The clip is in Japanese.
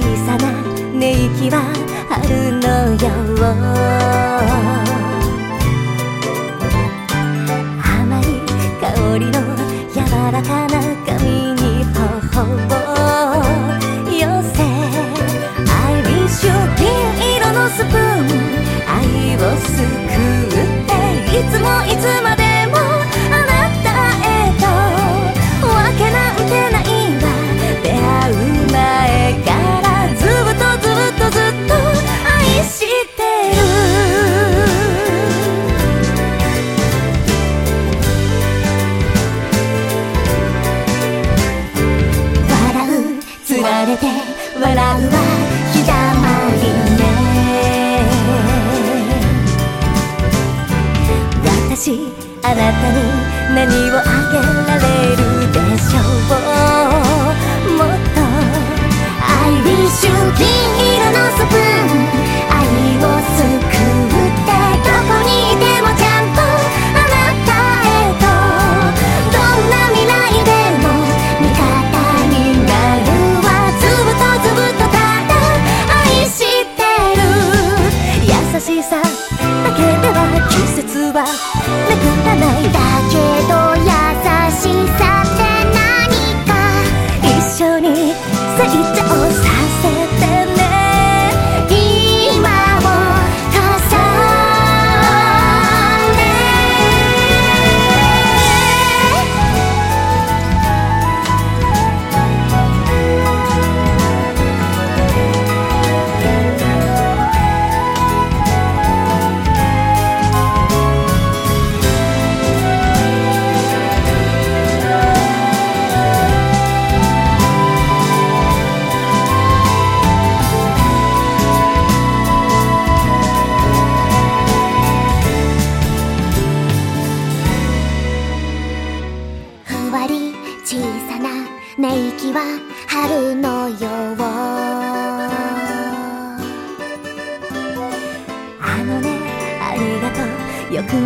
小さな寝息はあるのよ。う甘い香りの柔らかな髪に頬をわれて笑うわひだまりね。私あなたに何をあげられる？寝息は春のよう。あのねありがとう。よく